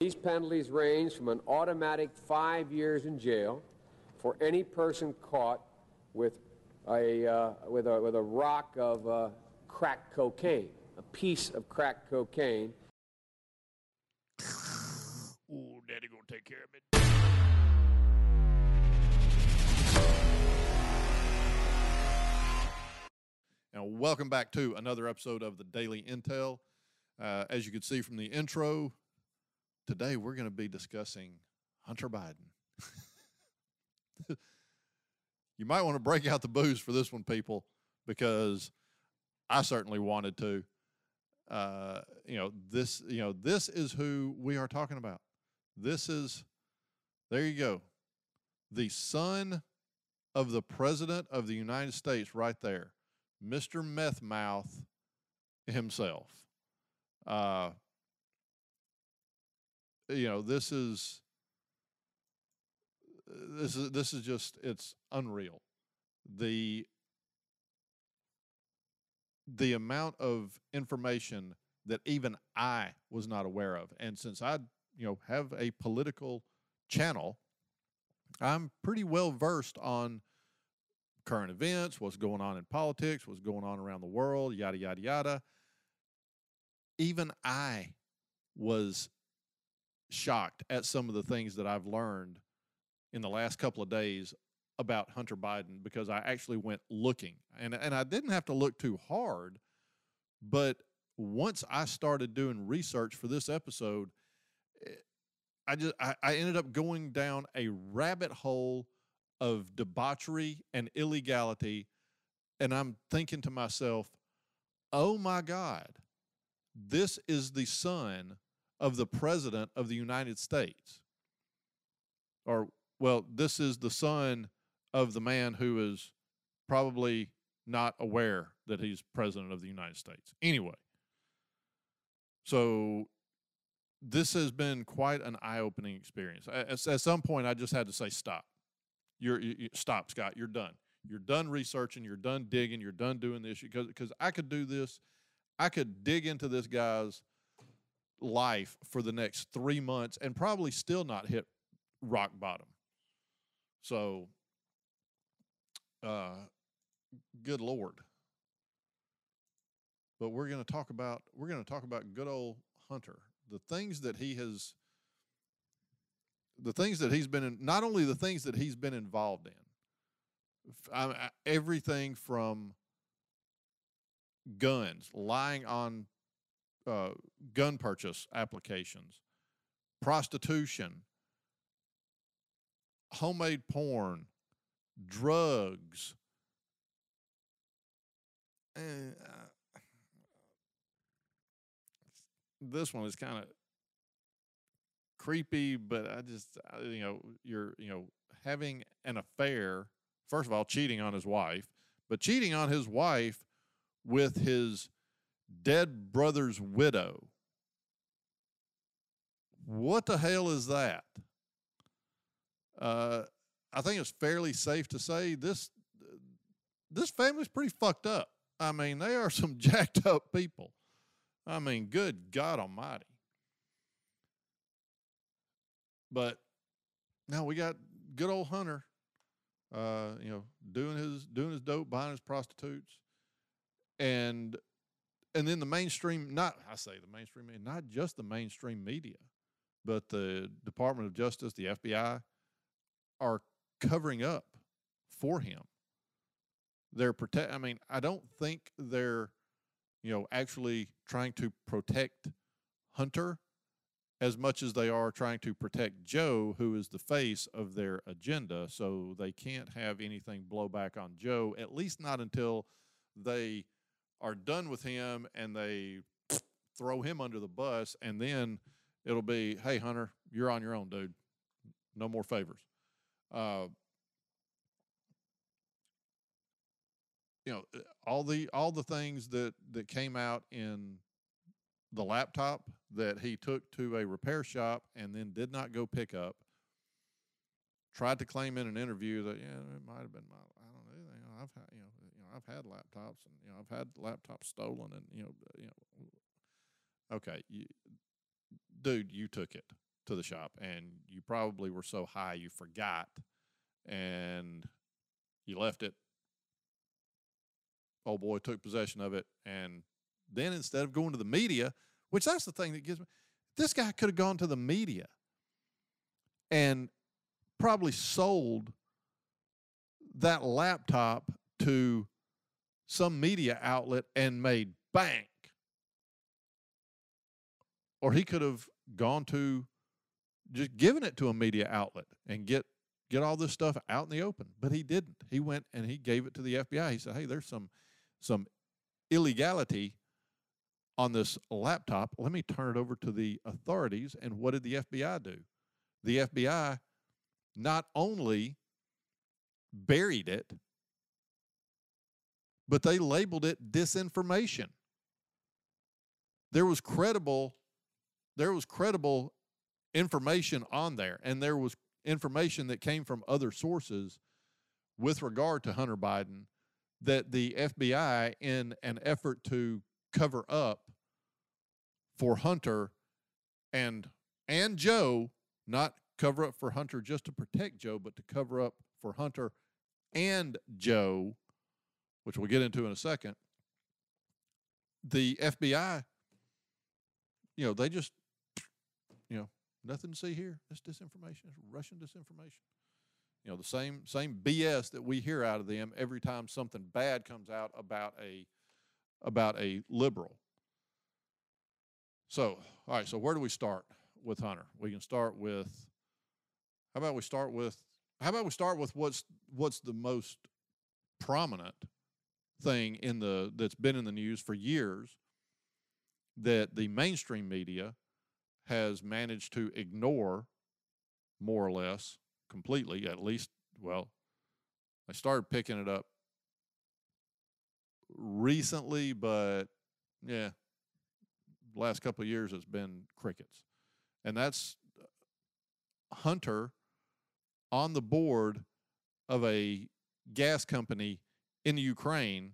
These penalties range from an automatic five years in jail for any person caught with a, uh, with a, with a rock of uh, crack cocaine, a piece of crack cocaine. Ooh, daddy gonna take care of it. And welcome back to another episode of the Daily Intel. Uh, as you can see from the intro, today we're going to be discussing Hunter Biden. you might want to break out the booze for this one, people, because I certainly wanted to. Uh, you know this. You know this is who we are talking about. This is. There you go. The son of the president of the United States, right there, Mister Meth Mouth himself. Uh, you know this is this is this is just it's unreal. The the amount of information that even I was not aware of and since I you know have a political channel I'm pretty well versed on current events what's going on in politics what's going on around the world yada yada yada. Even I was shocked at some of the things that I've learned in the last couple of days about Hunter Biden because I actually went looking. And and I didn't have to look too hard, but once I started doing research for this episode, eh, I just I, I ended up going down a rabbit hole of debauchery and illegality, and I'm thinking to myself, oh my God, this is the son of the president of the United States. Or, well, this is the son of the man who is probably not aware that he's president of the United States. Anyway, so this has been quite an eye-opening experience. At, at some point, I just had to say, "Stop! You're you, stop, Scott. You're done. You're done researching. You're done digging. You're done doing this because because I could do this. I could dig into this guy's life for the next three months and probably still not hit rock bottom. So, uh, good Lord. But we're going to talk about we're going to talk about good old Hunter. The things that he has the things that he's been in not only the things that he's been involved in I, everything from guns lying on uh, gun purchase applications, prostitution, homemade porn, drugs. Uh, this one is kind of creepy, but I just, you know, you're, you know, having an affair, first of all, cheating on his wife, but cheating on his wife with his dead brother's widow. What the hell is that? Uh, I think it's fairly safe to say this this family's pretty fucked up. I mean, they are some jacked up people. I mean, good God Almighty. But now we got good old Hunter, uh, you know, doing his doing his dope, buying his prostitutes, and and then the mainstream not I say the mainstream not just the mainstream media, but the Department of Justice, the FBI, are covering up for him. They're protect. I mean, I don't think they're, you know, actually trying to protect Hunter as much as they are trying to protect Joe, who is the face of their agenda. So they can't have anything blow back on Joe, at least not until they are done with him and they throw him under the bus, and then it'll be, hey, Hunter, you're on your own, dude. No more favors. Uh, you know, uh, all the all the things that that came out in the laptop that he took to a repair shop and then did not go pick up. Tried to claim in an interview that yeah, it might have been my I don't know. Know I've had you know I've had laptops and you know I've had laptops stolen and you know you know okay you, dude you took it to the shop, and you probably were so high you forgot, and you left it. Old boy took possession of it, and then instead of going to the media, which that's the thing that gives me, this guy could have gone to the media and probably sold that laptop to some media outlet and made bank. Or he could have gone to just given it to a media outlet and get get all this stuff out in the open. But he didn't. He went and he gave it to the FBI. He said, "Hey, there's some some illegality on this laptop. Let me turn it over to the authorities." And what did the FBI do? The FBI not only buried it, but they labeled it disinformation. There was credible there was credible information on there and there was information that came from other sources with regard to Hunter Biden that the FBI in an effort to cover up for Hunter and and Joe not cover up for Hunter just to protect Joe but to cover up for Hunter and Joe which we'll get into in a second, the FBI, you know, they just, you know, nothing to see here. It's disinformation. It's Russian disinformation. You know, the same same BS that we hear out of them every time something bad comes out about a about a liberal. So, all right, so where do we start with Hunter? We can start with how about we start with how about we start with what's what's the most prominent thing in the that's been in the news for years that the mainstream media has managed to ignore more or less completely at least well i started picking it up recently but yeah last couple of years it's been crickets. And that's uh, hunter on the board of a gas company in Ukraine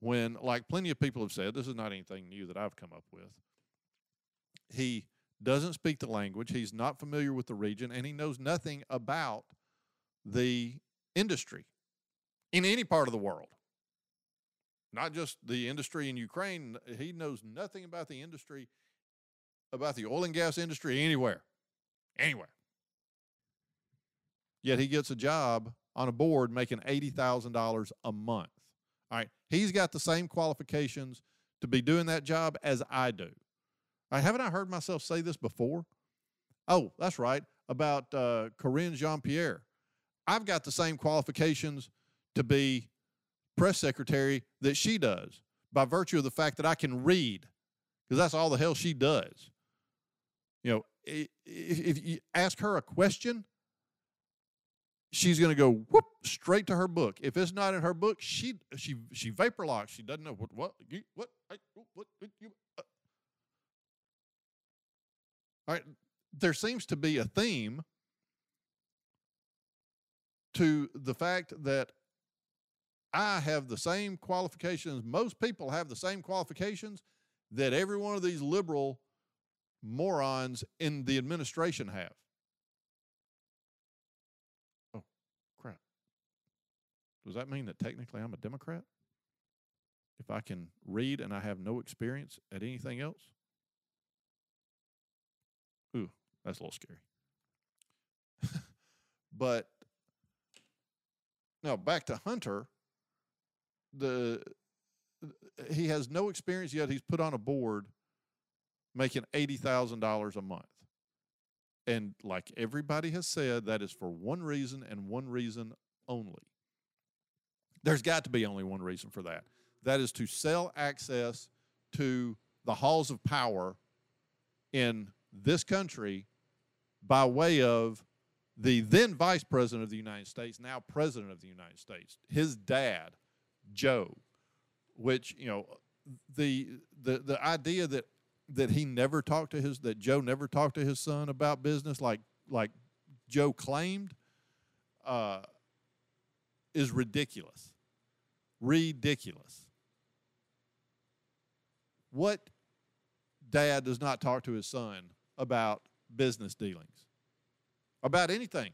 when, like plenty of people have said, this is not anything new that I've come up with. He doesn't speak the language, he's not familiar with the region, and he knows nothing about the industry in any part of the world. Not just the industry in Ukraine, he knows nothing about the industry, about the oil and gas industry anywhere. Anywhere. Yet he gets a job on a board making $80,000 a month. All right. He's got the same qualifications to be doing that job as I do. Haven't I heard myself say this before? Oh, that's right. About uh, Karine Jean Pierre. I've got the same qualifications to be press secretary that she does by virtue of the fact that I can read, because that's all the hell she does. You know, if, if you ask her a question, she's going to go whoop straight to her book. If it's not in her book, she she she vapor locks. She doesn't know what what what what, what you. Uh. All right, there seems to be a theme to the fact that I have the same qualifications. Most people have the same qualifications that every one of these liberal morons in the administration have. Does that mean that technically I'm a Democrat? If I can read and I have no experience at anything else? Ooh, that's a little scary. but now back to Hunter. The he has no experience yet. He's put on a board making eighty thousand dollars a month. And like everybody has said, that is for one reason and one reason only. There's got to be only one reason for that. That is to sell access to the halls of power in this country by way of the then vice president of the United States, now president of the United States, his dad, Joe, which, you know, the the the idea that that he never talked to his that Joe never talked to his son about business like like Joe claimed uh, is ridiculous ridiculous. What dad does not talk to his son about business dealings, about anything.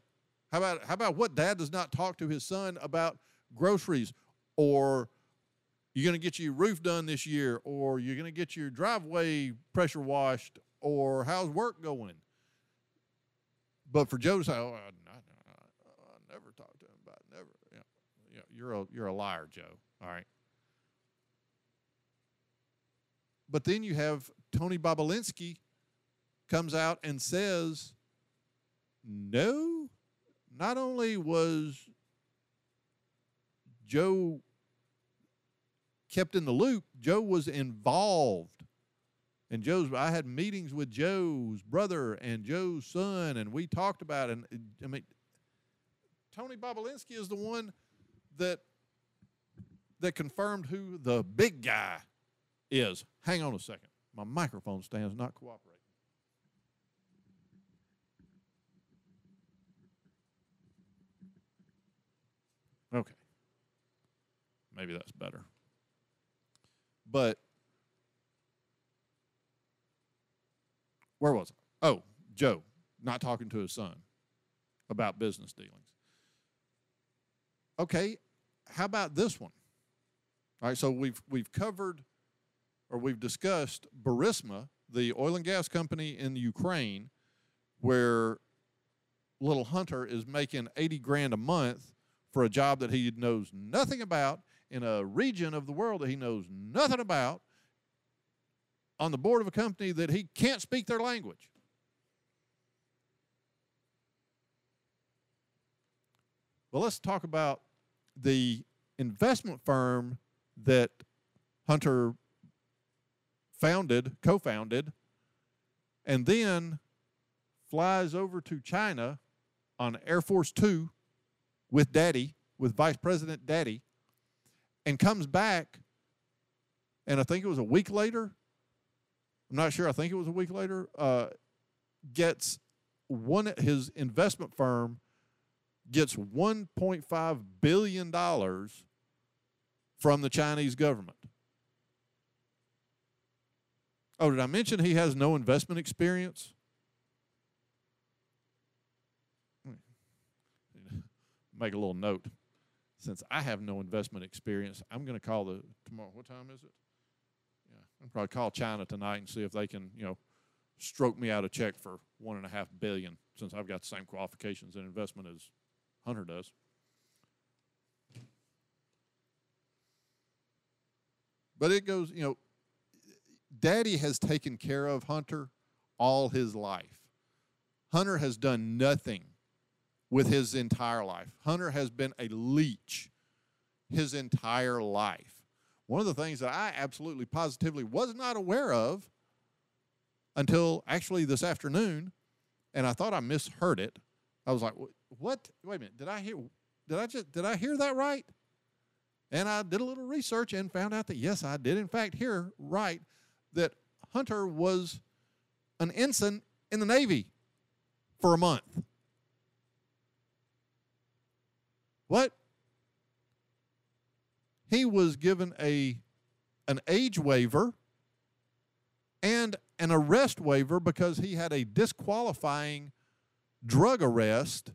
How about how about what dad does not talk to his son about groceries or you're going to get your roof done this year or you're going to get your driveway pressure washed or how's work going? But for Joe to say, oh, I, I, I never talk to him about it, never. You know, you're a you're a liar, Joe. All right. But then you have Tony Bobulinski comes out and says, no, not only was Joe kept in the loop, Joe was involved. And Joe's, I had meetings with Joe's brother and Joe's son, and we talked about it. And I mean, Tony Bobulinski is the one that that confirmed who the big guy is. Hang on a second. My microphone stands not cooperating. Okay. Maybe that's better. But where was I? Oh, Joe, not talking to his son about business dealings. Okay, how about this one? All right, so we've we've covered or we've discussed Burisma, the oil and gas company in Ukraine, where little Hunter is making 80 grand a month for a job that he knows nothing about in a region of the world that he knows nothing about on the board of a company that he can't speak their language. Well, let's talk about the investment firm that Hunter founded, co founded, and then flies over to China on Air Force Two with Daddy, with Vice President Daddy, and comes back, and I think it was a week later. I'm not sure. I think it was a week later. Uh, gets one at his investment firm gets 1.5 billion dollars from the Chinese government. Oh, did I mention he has no investment experience? Make a little note. Since I have no investment experience, I'm going to call the tomorrow. What time is it? Yeah, I'll probably call China tonight and see if they can, you know, stroke me out a check for one and a half billion since I've got the same qualifications in investment as Hunter does. But it goes, you know, Daddy has taken care of Hunter all his life. Hunter has done nothing with his entire life. Hunter has been a leech his entire life. One of the things that I absolutely positively was not aware of until actually this afternoon, and I thought I misheard it. I was like, "What? Wait a minute! Did I hear? Did I just? Did I hear that right?" And I did a little research and found out that yes, I did in fact hear right that Hunter was an ensign in the Navy for a month. What? He was given a an age waiver and an arrest waiver because he had a disqualifying drug arrest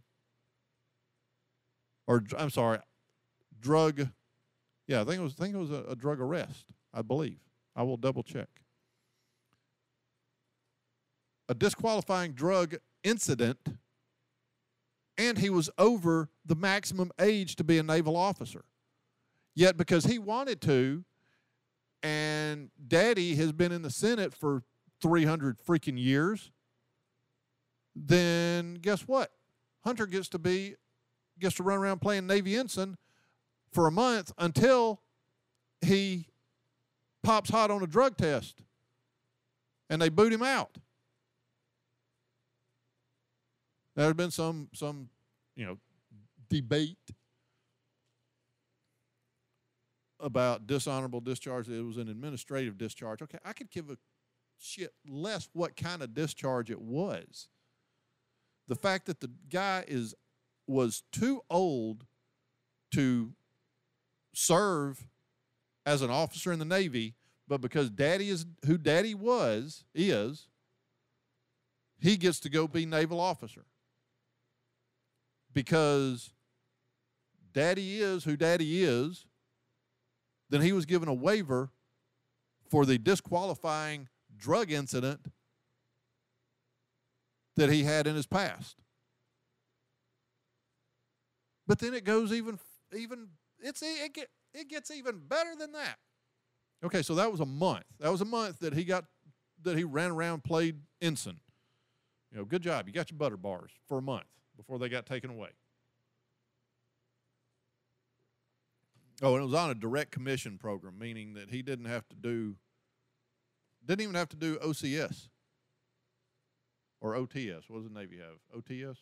or I'm sorry, drug yeah, I think it was I think it was a, a drug arrest, I believe. I will double check. A disqualifying drug incident and he was over the maximum age to be a naval officer. Yet, because he wanted to, and daddy has been in the Senate for 300 freaking years, then guess what? Hunter gets to be, gets to run around playing Navy ensign for a month until he pops hot on a drug test and they boot him out. There's been some some you know debate about dishonorable discharge. It was an administrative discharge. Okay, I could give a shit less what kind of discharge it was. The fact that the guy is was too old to serve as an officer in the Navy, but because daddy is who daddy was, is, he gets to go be naval officer because daddy is who daddy is, then he was given a waiver for the disqualifying drug incident that he had in his past. But then it goes even even it's it get it gets even better than that. Okay, so that was a month. That was a month that he got that he ran around played ensign. You know, good job. You got your butter bars for a month before they got taken away. Oh, and it was on a direct commission program, meaning that he didn't have to do didn't even have to do OCS or OTS. What does the Navy have? OTS,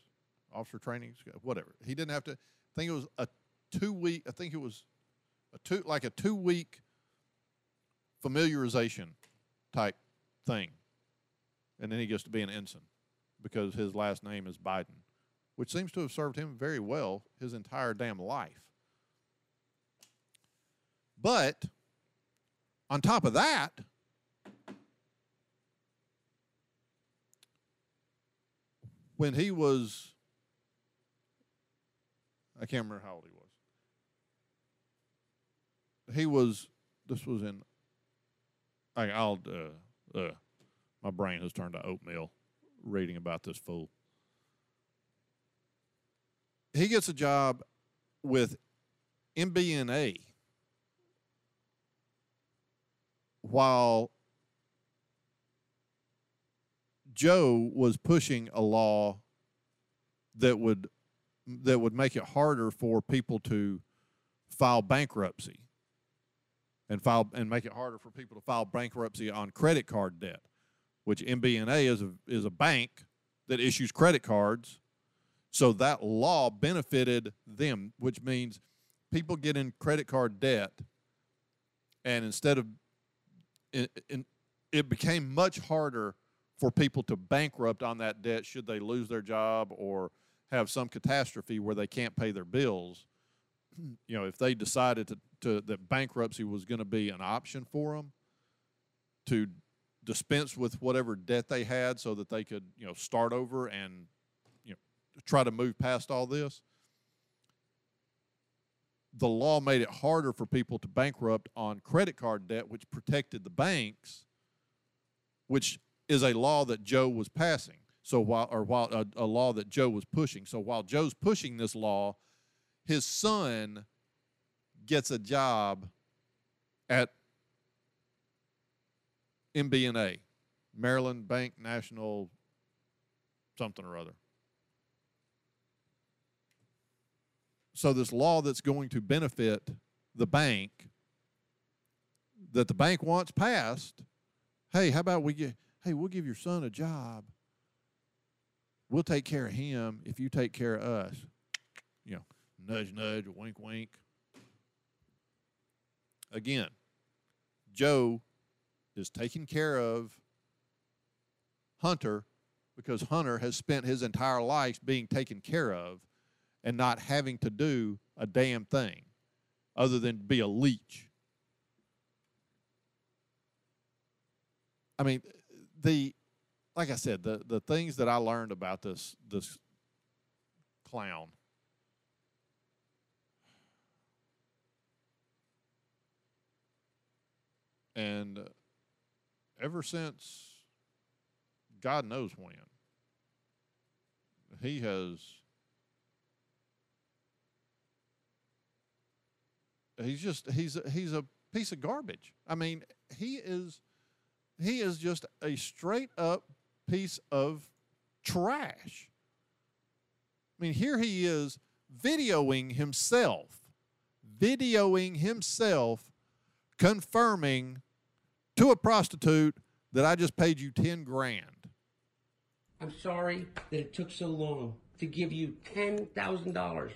officer training, whatever. He didn't have to. I think it was a two week. I think it was a two like a two week familiarization type thing, and then he gets to be an ensign because his last name is Biden, which seems to have served him very well his entire damn life. But on top of that, when he was, I can't remember how old he was. He was, this was in, I, I'll, uh, uh, my brain has turned to oatmeal reading about this fool. He gets a job with MBNA while Joe was pushing a law that would that would make it harder for people to file bankruptcy and file and make it harder for people to file bankruptcy on credit card debt, which MBNA is a is a bank that issues credit cards. So that law benefited them, which means people get in credit card debt and instead of it, became much harder for people to bankrupt on that debt should they lose their job or have some catastrophe where they can't pay their bills. You know, if they decided to, to that bankruptcy was going to be an option for them to dispense with whatever debt they had so that they could, you know, start over and you know try to move past all this. The law made it harder for people to bankrupt on credit card debt, which protected the banks, which is a law that Joe was passing. So while or while a, a law that Joe was pushing. So while Joe's pushing this law, his son gets a job at MBNA, Maryland Bank National something or other. So this law that's going to benefit the bank that the bank wants passed, hey, how about we get hey, we'll give your son a job. We'll take care of him if you take care of us. You know, nudge, nudge, wink, wink. Again, Joe is taking care of Hunter because Hunter has spent his entire life being taken care of and not having to do a damn thing other than be a leech. I mean, the like I said, the the things that I learned about this this clown. And ever since God knows when, he has he's just he's he's a piece of garbage. I mean, he is he is just a straight up piece of trash. I mean, here he is videoing himself, videoing himself, confirming to a prostitute that I just paid you 10 grand. I'm sorry that it took so long to give you $10,000.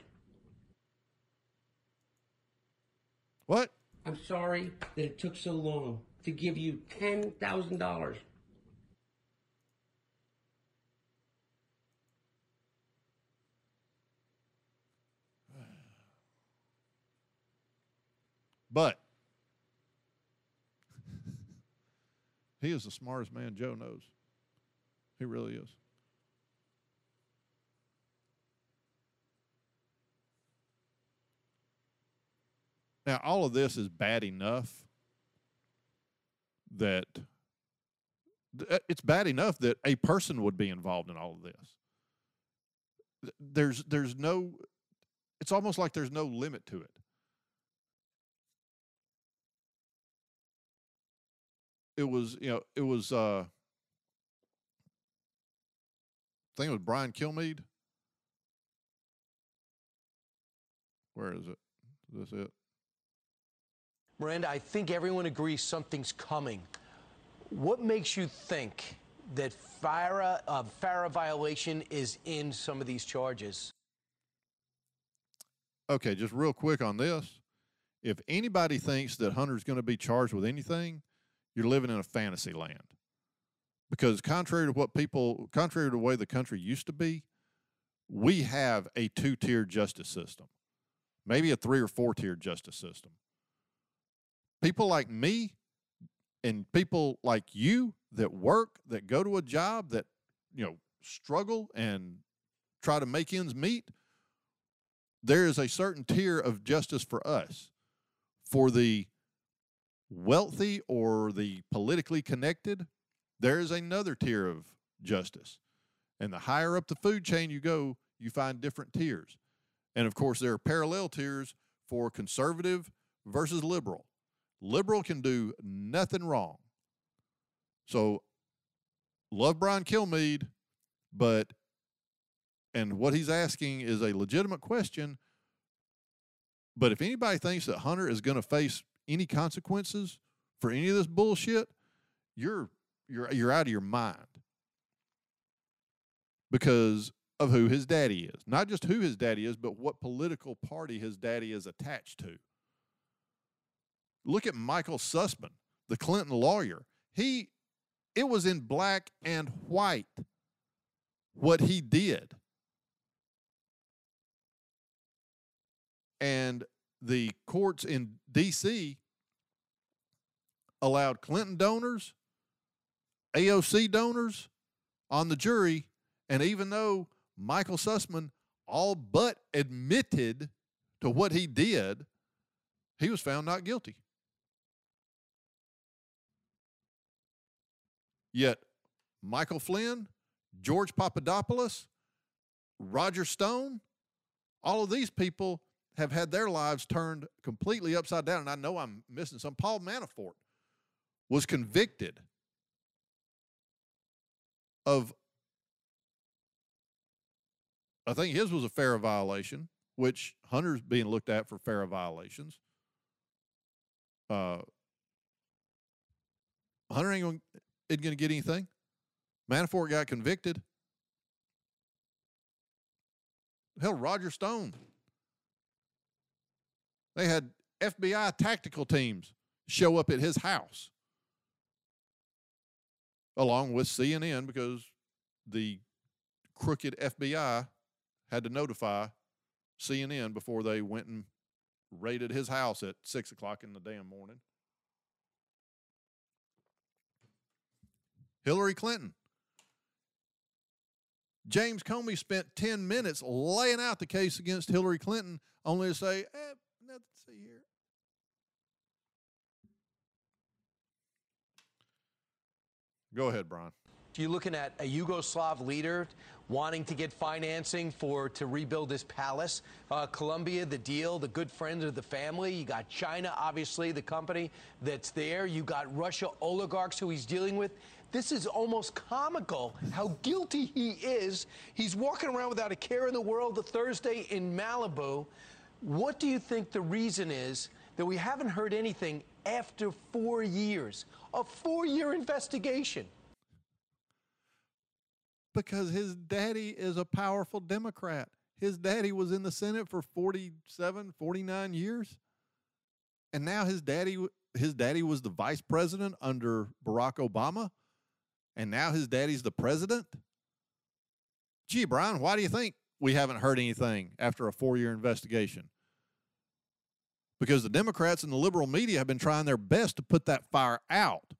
What? I'm sorry that it took so long to give you $10,000. But he is the smartest man Joe knows. He really is. Now, all of this is bad enough that uh, it's bad enough that a person would be involved in all of this. There's there's no it's almost like there's no limit to it. It was, you know, it was uh I think it was Brian Kilmeade. Where is it? Is this it? Miranda, I think everyone agrees something's coming. What makes you think that FARA, uh, FARA violation is in some of these charges? Okay, just real quick on this. If anybody thinks that Hunter's going to be charged with anything, you're living in a fantasy land. Because contrary to what people, contrary to the way the country used to be, we have a two tier justice system, maybe a three or four tier justice system. People like me and people like you that work, that go to a job, that, you know, struggle and try to make ends meet, there is a certain tier of justice for us. For the wealthy or the politically connected, there is another tier of justice. And the higher up the food chain you go, you find different tiers. And of course, there are parallel tiers for conservative versus liberal. Liberal can do nothing wrong. So, love Brian Kilmeade, but, and what he's asking is a legitimate question. But if anybody thinks that Hunter is going to face any consequences for any of this bullshit, you're you're you're out of your mind. Because of who his daddy is. Not just who his daddy is, but what political party his daddy is attached to. Look at Michael Sussmann, the Clinton lawyer. He it was in black and white what he did. And the courts in D.C. allowed Clinton donors, AOC donors on the jury. And even though Michael Sussmann all but admitted to what he did, he was found not guilty. Yet Michael Flynn, George Papadopoulos, Roger Stone, all of these people have had their lives turned completely upside down. And I know I'm missing some. Paul Manafort was convicted of, I think his was a FARA violation, which Hunter's being looked at for FARA violations. Uh, Hunter ain't going to get anything. Manafort got convicted. Hell, Roger Stone they had FBI tactical teams show up at his house along with CNN because the crooked FBI had to notify CNN before they went and raided his house at six o'clock in the damn morning. Hillary Clinton. James Comey spent 10 minutes laying out the case against Hillary Clinton, only to say, eh, let's see here. Go ahead, Brian. You're looking at a Yugoslav leader wanting to get financing for to rebuild his palace. Uh, Colombia, the deal, the good friends of the family. You got China, obviously, the company that's there. You got Russia oligarchs who he's dealing with. This is almost comical how guilty he is. He's walking around without a care in the world. The Thursday in Malibu. What do you think the reason is that we haven't heard anything after four years? A four year investigation. Because his daddy is a powerful Democrat. His daddy was in the Senate for 47, 49 years. And now his daddy his daddy was the vice president under Barack Obama. And now his daddy's the president. Gee, Brian, why do you think we haven't heard anything after a four year investigation? Because the Democrats and the liberal media have been trying their best to put that fire out.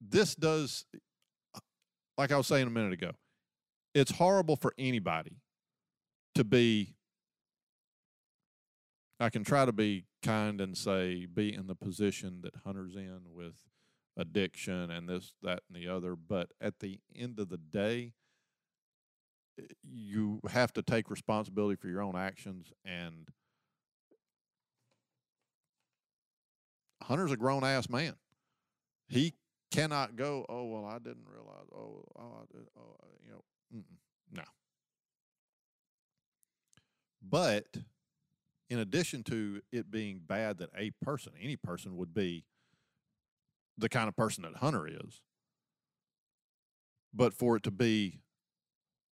This does like I was saying a minute ago, it's horrible for anybody to be. I can try to be kind and say be in the position that Hunter's in with addiction and this, that, and the other. But at the end of the day, eh, you have to take responsibility for your own actions. And Hunter's a grown ass man. He cannot go, oh, well, I didn't realize, oh, oh, I did, oh you know, no. But in addition to it being bad that a person, any person would be the kind of person that Hunter is, but for it to be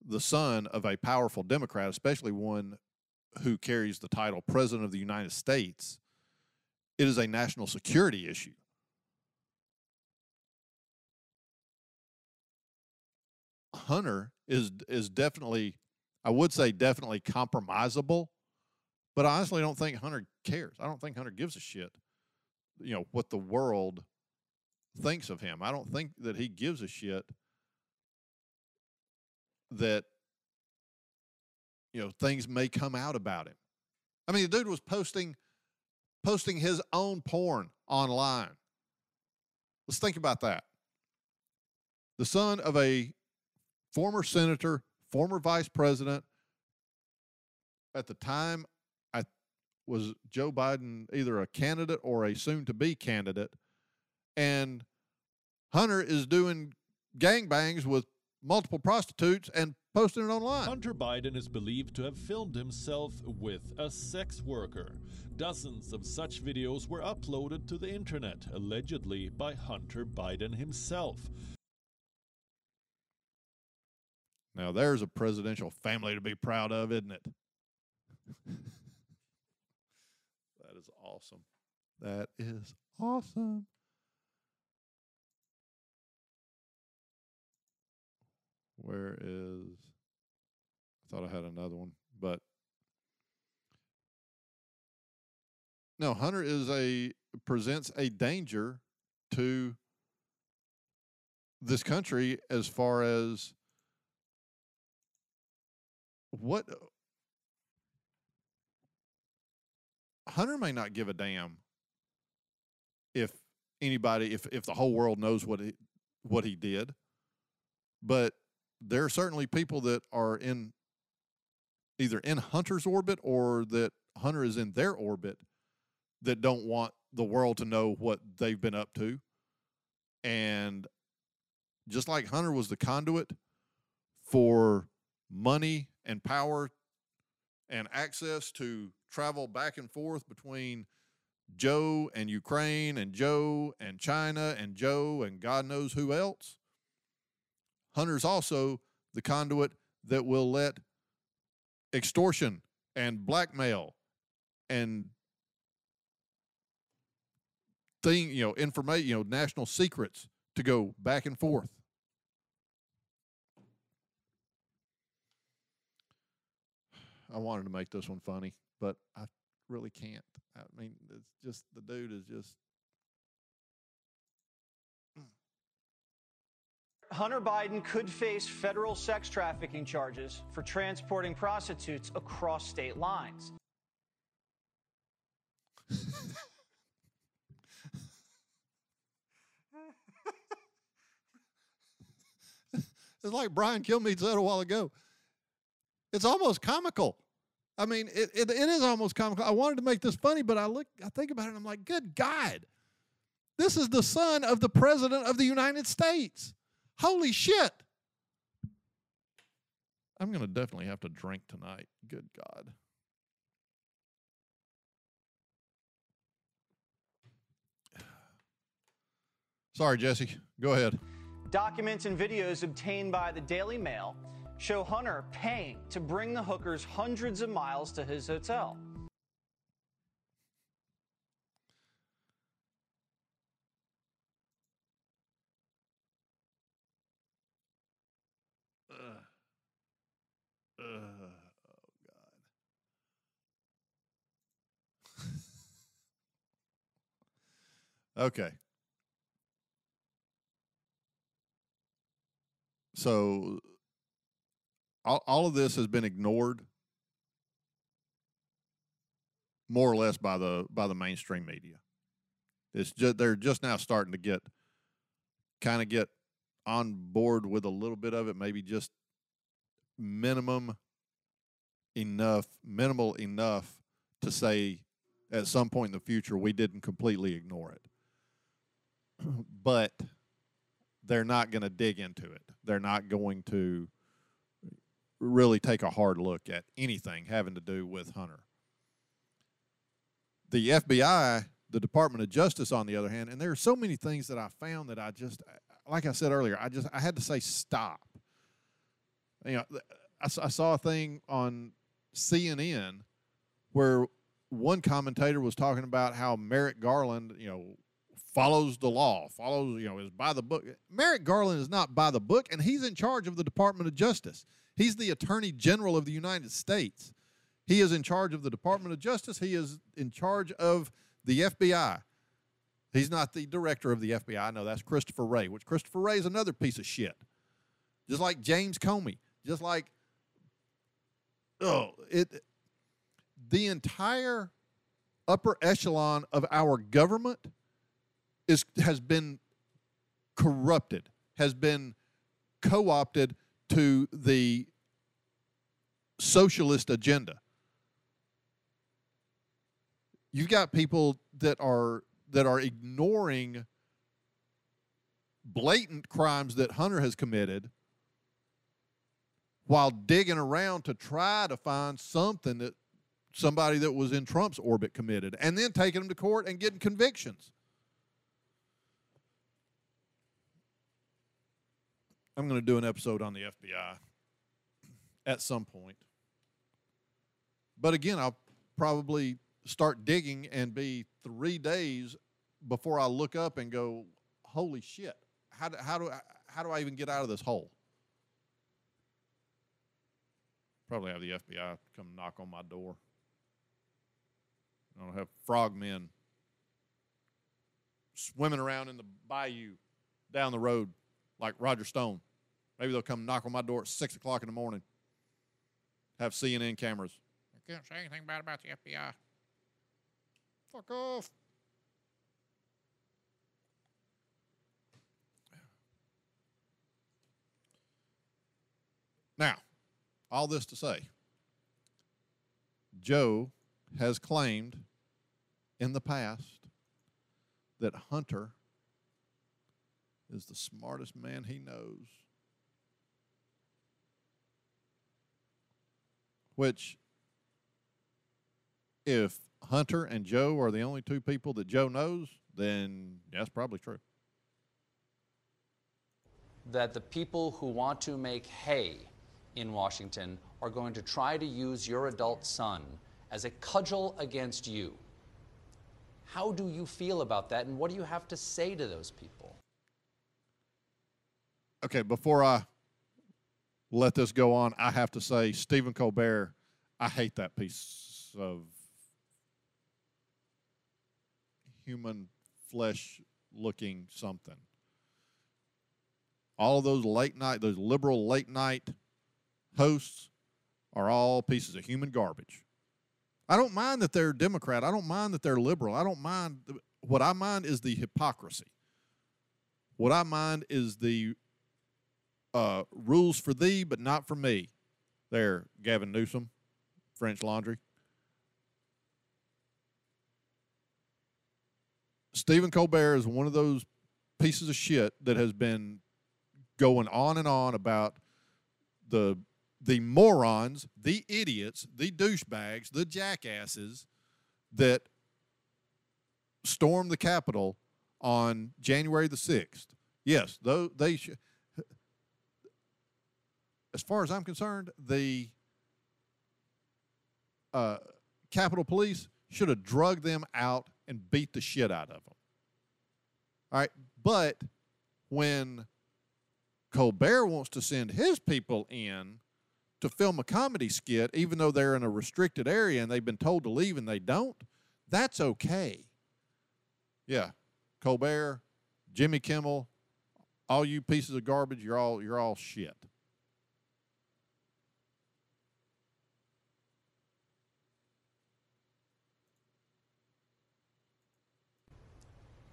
the son of a powerful Democrat, especially one who carries the title President of the United States, it is a national security issue. Hunter is is definitely, I would say, definitely compromisable, but I honestly don't think Hunter cares. I don't think Hunter gives a shit. You know what the world thinks of him. I don't think that he gives a shit that you know things may come out about him. I mean, the dude was posting posting his own porn online. Let's think about that. The son of a former senator, former vice president. At the time, I was Joe Biden either a candidate or a soon to be candidate. And Hunter is doing gangbangs with multiple prostitutes and posting it online. Hunter Biden is believed to have filmed himself with a sex worker. Dozens of such videos were uploaded to the internet, allegedly by Hunter Biden himself. Now, there's a presidential family to be proud of, isn't it? that is awesome. That is awesome. Where is. I thought I had another one, but. No, Hunter is a presents a danger to this country as far as what uh, Hunter may not give a damn if anybody if if the whole world knows what he what he did but there are certainly people that are in either in Hunter's orbit or that Hunter is in their orbit that don't want the world to know what they've been up to and just like Hunter was the conduit for money and power and access to travel back and forth between Joe and Ukraine and Joe and China and Joe and God knows who else. Hunter's also the conduit that will let extortion and blackmail and thing, you know, information, you know, national secrets to go back and forth. I wanted to make this one funny, but I really can't. I mean, it's just the dude is just. Hunter Biden could face federal sex trafficking charges for transporting prostitutes across state lines. it's like Brian Kilmeade said a while ago. It's almost comical. I mean, it, it, it is almost comical. I wanted to make this funny, but I look, I think about it, and I'm like, good God, this is the son of the president of the United States. Holy shit! I'm going to definitely have to drink tonight. Good God. Sorry, Jesse. Go ahead. Documents and videos obtained by the Daily Mail show Hunter paying to bring the hookers hundreds of miles to his hotel. Oh, God. okay. so all, all of this has been ignored more or less by the by the mainstream media. It's just they're just now starting to get kind of get on board with a little bit of it, maybe just minimum enough, minimal enough to say at some point in the future we didn't completely ignore it. but they're not going to dig into it. They're not going to really take a hard look at anything having to do with Hunter. The FBI, the Department of Justice, on the other hand, and there are so many things that I found that I just, like I said earlier, I just I had to say stop. You know, I, I saw a thing on CNN where one commentator was talking about how Merrick Garland, you know, follows the law, follows, you know, is by the book. Merrick Garland is not by the book, and he's in charge of the Department of Justice. He's the Attorney General of the United States. He is in charge of the Department of Justice. He is in charge of the FBI. He's not the director of the FBI. No, that's Christopher Wray, which Christopher Wray is another piece of shit. Just like James Comey, just like oh, it the entire upper echelon of our government is has been corrupted, has been co-opted to the socialist agenda. You've got people that are that are ignoring blatant crimes that Hunter has committed while digging around to try to find something that somebody that was in Trump's orbit committed and then taking them to court and getting convictions. I'm going to do an episode on the FBI at some point. But again, I'll probably start digging and be three days before I look up and go, holy shit, how do, how do, I, how do I even get out of this hole? Probably have the FBI come knock on my door. I'll have frogmen swimming around in the bayou down the road like Roger Stone. Maybe they'll come knock on my door at six o'clock in the morning. Have CNN cameras. I can't say anything bad about the FBI. Fuck off. Now, all this to say, Joe has claimed in the past that Hunter is the smartest man he knows. Which, if Hunter and Joe are the only two people that Joe knows, then that's probably true. That the people who want to make hay in Washington are going to try to use your adult son as a cudgel against you. How do you feel about that, and what do you have to say to those people? Okay, before I let this go on, I have to say, Stephen Colbert, I hate that piece of human flesh looking something. All of those late night, those liberal late night hosts are all pieces of human garbage. I don't mind that they're Democrat. I don't mind that they're liberal. I don't mind. What I mind is the hypocrisy. What I mind is the uh, rules for thee, but not for me. There, Gavin Newsom, French Laundry. Stephen Colbert is one of those pieces of shit that has been going on and on about the the morons, the idiots, the douchebags, the jackasses that stormed the Capitol on January the 6th. Yes, though they sh- as far as I'm concerned, the uh, Capitol Police should have drugged them out and beat the shit out of them. All right, but when Colbert wants to send his people in to film a comedy skit, even though they're in a restricted area and they've been told to leave and they don't, that's okay. Yeah, Colbert, Jimmy Kimmel, all you pieces of garbage, you're all you're all shit.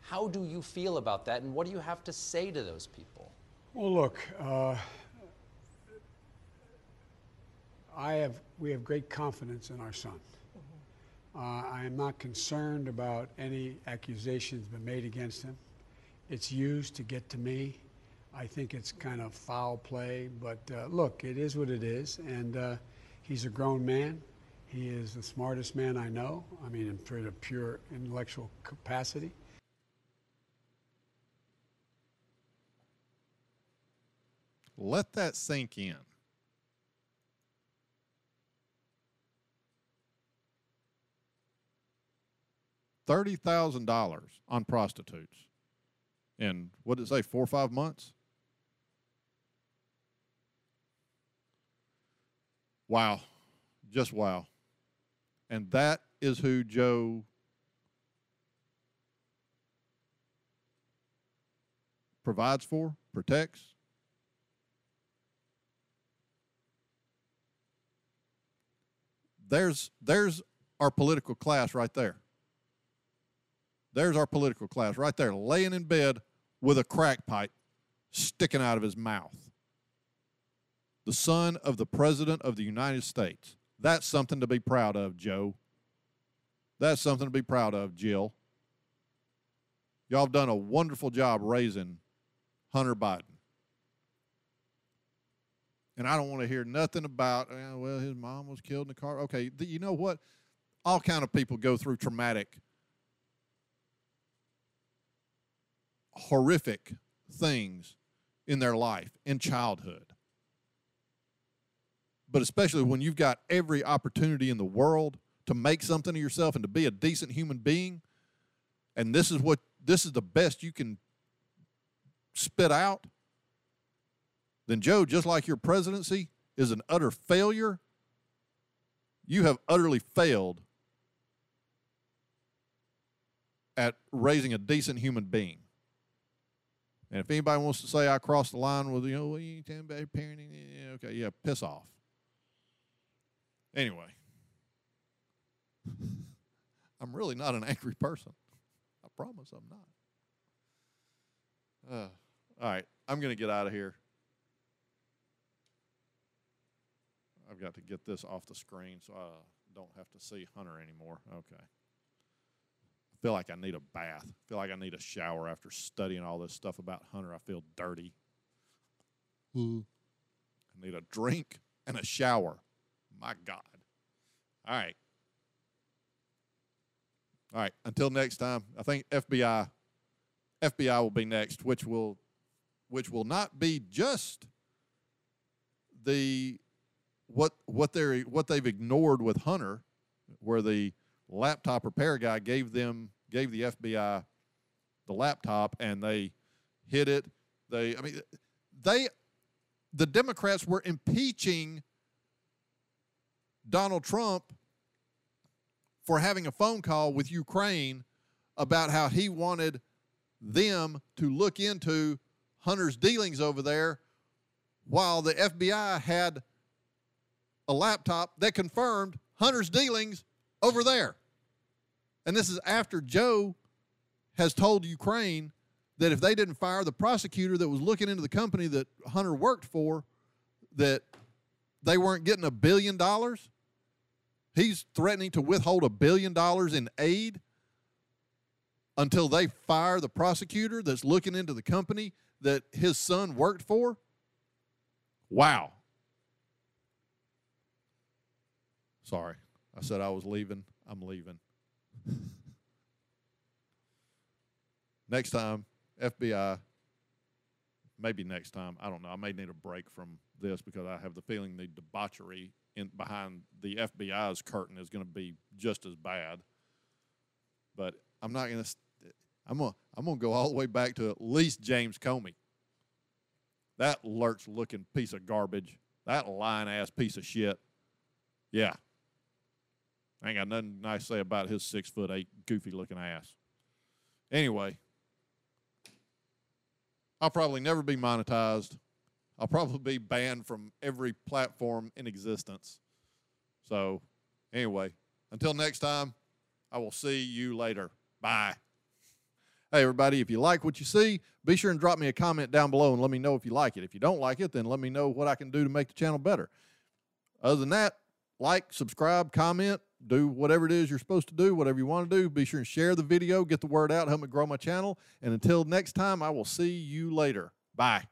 How do you feel about that, and what do you have to say to those people? Well, look, uh, I have, we have great confidence in our son. Uh, I am not concerned about any accusations been made against him. It's used to get to me. I think it's kind of foul play, but uh, look, it is what it is, and uh, he's a grown man. He is the smartest man I know. I mean, in for the pure intellectual capacity. Let that sink in. Thirty thousand dollars on prostitutes, in what did it say, four or five months? Wow, just wow, and that is who Joe provides for, protects. there's there's our political class right there. There's our political class right there, laying in bed with a crack pipe sticking out of his mouth. The son of the President of the United States. That's something to be proud of, Joe. That's something to be proud of, Jill. Y'all have done a wonderful job raising Hunter Biden. And I don't want to hear nothing about, eh, well, his mom was killed in the car. Okay, you know what? All kind of people go through traumatic, horrific things in their life in childhood. But especially when you've got every opportunity in the world to make something of yourself and to be a decent human being, and this is what this is the best you can spit out then, Joe, just like your presidency is an utter failure, you have utterly failed at raising a decent human being. And if anybody wants to say I crossed the line with, you know, well, you ain't about parenting, yeah, okay, yeah, piss off. Anyway, I'm really not an angry person. I promise I'm not. Uh, all right, I'm going to get out of here. I've got to get this off the screen so I don't have to see Hunter anymore. Okay. I feel like I need a bath. I feel like I need a shower after studying all this stuff about Hunter. I feel dirty. Hmm. I need a drink and a shower. My God. All right. All right. Until next time, I think FBI FBI will be next, which will which will not be just the what what they're what they've ignored with Hunter, where the laptop repair guy gave them gave the FBI the laptop and they hid it. They I mean they the Democrats were impeaching Donald Trump for having a phone call with Ukraine about how he wanted them to look into Hunter's dealings over there while the FBI had a laptop that confirmed Hunter's dealings over there. And this is after Joe has told Ukraine that if they didn't fire the prosecutor that was looking into the company that Hunter worked for, that they weren't getting a billion dollars. He's threatening to withhold a billion dollars in aid until they fire the prosecutor that's looking into the company that his son worked for. Wow. Sorry. I said I was leaving. I'm leaving. next time, FBI, maybe next time, I don't know. I may need a break from this because I have the feeling the debauchery in behind the FBI's curtain is going to be just as bad. But I'm not going to. I'm gonna I'm gonna go all the way back to at least James Comey. That lurch looking piece of garbage. That lying ass piece of shit. Yeah, I ain't got nothing nice to say about his six foot eight, goofy looking ass. Anyway, I'll probably never be monetized. I'll probably be banned from every platform in existence. So, anyway, until next time, I will see you later. Bye. Hey, everybody, if you like what you see, be sure and drop me a comment down below and let me know if you like it. If you don't like it, then let me know what I can do to make the channel better. Other than that, like, subscribe, comment, do whatever it is you're supposed to do, whatever you want to do. Be sure and share the video, get the word out, help me grow my channel. And until next time, I will see you later. Bye.